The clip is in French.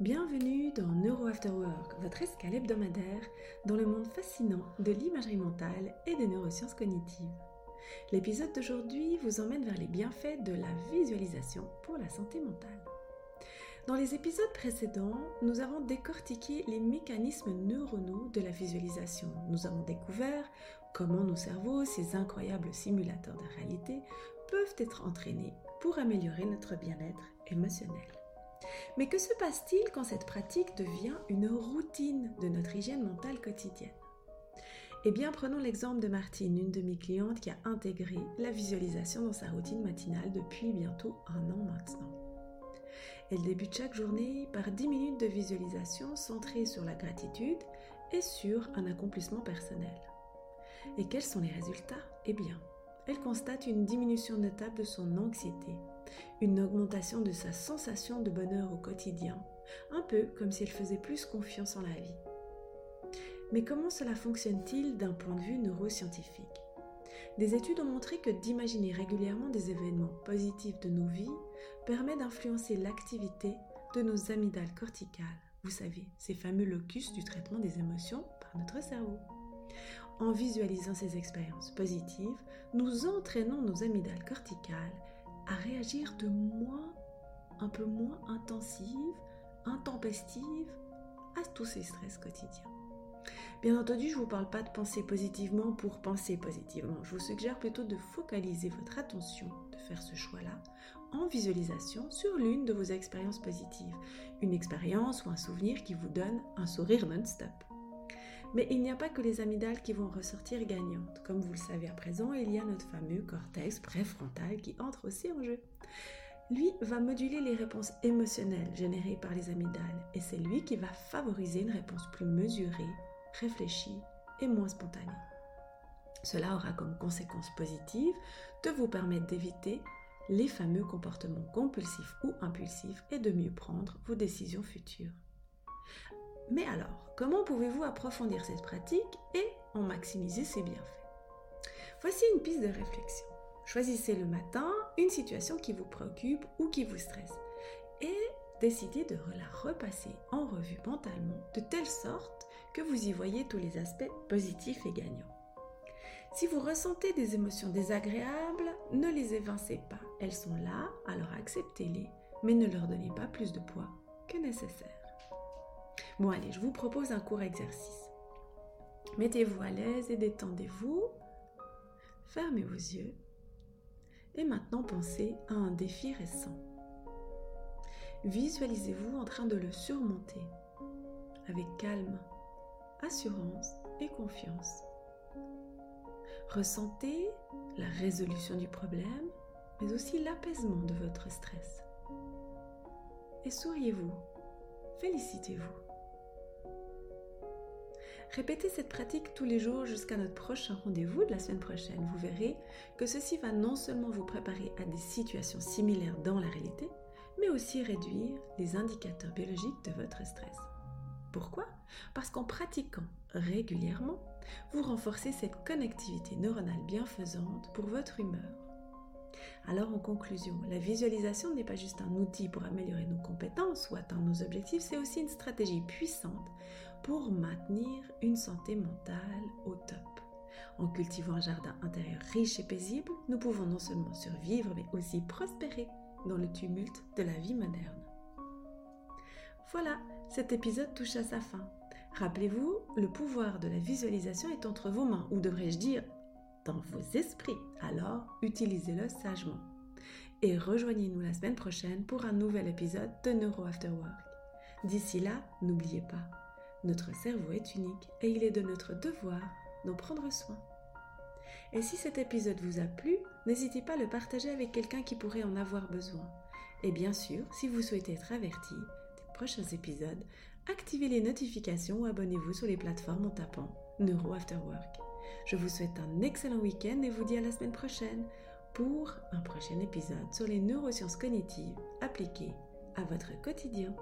Bienvenue dans Neuro After Work, votre escale hebdomadaire dans le monde fascinant de l'imagerie mentale et des neurosciences cognitives. L'épisode d'aujourd'hui vous emmène vers les bienfaits de la visualisation pour la santé mentale. Dans les épisodes précédents, nous avons décortiqué les mécanismes neuronaux de la visualisation. Nous avons découvert comment nos cerveaux, ces incroyables simulateurs de réalité, peuvent être entraînés pour améliorer notre bien-être émotionnel. Mais que se passe-t-il quand cette pratique devient une routine de notre hygiène mentale quotidienne? Eh bien, prenons l'exemple de Martine, une de mes clientes qui a intégré la visualisation dans sa routine matinale depuis bientôt un an maintenant. Elle débute chaque journée par 10 minutes de visualisation centrée sur la gratitude et sur un accomplissement personnel. Et quels sont les résultats? Eh bien, elle constate une diminution notable de son anxiété, une augmentation de sa sensation de bonheur au quotidien, un peu comme si elle faisait plus confiance en la vie. Mais comment cela fonctionne-t-il d'un point de vue neuroscientifique? Des études ont montré que d'imaginer régulièrement des événements positifs de nos vies permet d'influencer l'activité de nos amygdales corticales, vous savez, ces fameux locus du traitement des émotions par notre cerveau. En visualisant ces expériences positives, nous entraînons nos amygdales corticales à réagir de moins, un peu moins intensive, intempestive à tous ces stress quotidiens. Bien entendu, je ne vous parle pas de penser positivement pour penser positivement. Je vous suggère plutôt de focaliser votre attention, de faire ce choix-là, en visualisation sur l'une de vos expériences positives. Une expérience ou un souvenir qui vous donne un sourire non-stop. Mais il n'y a pas que les amygdales qui vont ressortir gagnantes. Comme vous le savez à présent, il y a notre fameux cortex préfrontal qui entre aussi en jeu. Lui va moduler les réponses émotionnelles générées par les amygdales et c'est lui qui va favoriser une réponse plus mesurée, réfléchie et moins spontanée. Cela aura comme conséquence positive de vous permettre d'éviter les fameux comportements compulsifs ou impulsifs et de mieux prendre vos décisions futures. Mais alors, comment pouvez-vous approfondir cette pratique et en maximiser ses bienfaits? Voici une piste de réflexion. Choisissez le matin une situation qui vous préoccupe ou qui vous stresse et décidez de la repasser en revue mentalement de telle sorte que vous y voyez tous les aspects positifs et gagnants. Si vous ressentez des émotions désagréables, ne les évincez pas. Elles sont là, alors acceptez-les, mais ne leur donnez pas plus de poids que nécessaire. Bon allez, je vous propose un court exercice. Mettez-vous à l'aise et détendez-vous. Fermez vos yeux. Et maintenant pensez à un défi récent. Visualisez-vous en train de le surmonter avec calme, assurance et confiance. Ressentez la résolution du problème, mais aussi l'apaisement de votre stress. Et souriez-vous, félicitez-vous. Répétez cette pratique tous les jours jusqu'à notre prochain rendez-vous de la semaine prochaine. Vous verrez que ceci va non seulement vous préparer à des situations similaires dans la réalité, mais aussi réduire les indicateurs biologiques de votre stress. Pourquoi? Parce qu'en pratiquant régulièrement, vous renforcez cette connectivité neuronale bienfaisante pour votre humeur. Alors en conclusion, la visualisation n'est pas juste un outil pour améliorer nos compétences ou atteindre nos objectifs, c'est aussi une stratégie puissante pour maintenir une santé mentale au top. En cultivant un jardin intérieur riche et paisible, nous pouvons non seulement survivre, mais aussi prospérer dans le tumulte de la vie moderne. Voilà, cet épisode touche à sa fin. Rappelez-vous, le pouvoir de la visualisation est entre vos mains, ou devrais-je dire, dans vos esprits. Alors, utilisez-le sagement. Et rejoignez-nous la semaine prochaine pour un nouvel épisode de Neuro After Work. D'ici là, n'oubliez pas, notre cerveau est unique et il est de notre devoir d'en prendre soin. Et si cet épisode vous a plu, n'hésitez pas à le partager avec quelqu'un qui pourrait en avoir besoin. Et bien sûr, si vous souhaitez être averti des prochains épisodes, activez les notifications ou abonnez-vous sur les plateformes en tapant Neuro After Work. Je vous souhaite un excellent week-end et vous dis à la semaine prochaine pour un prochain épisode sur les neurosciences cognitives appliquées à votre quotidien.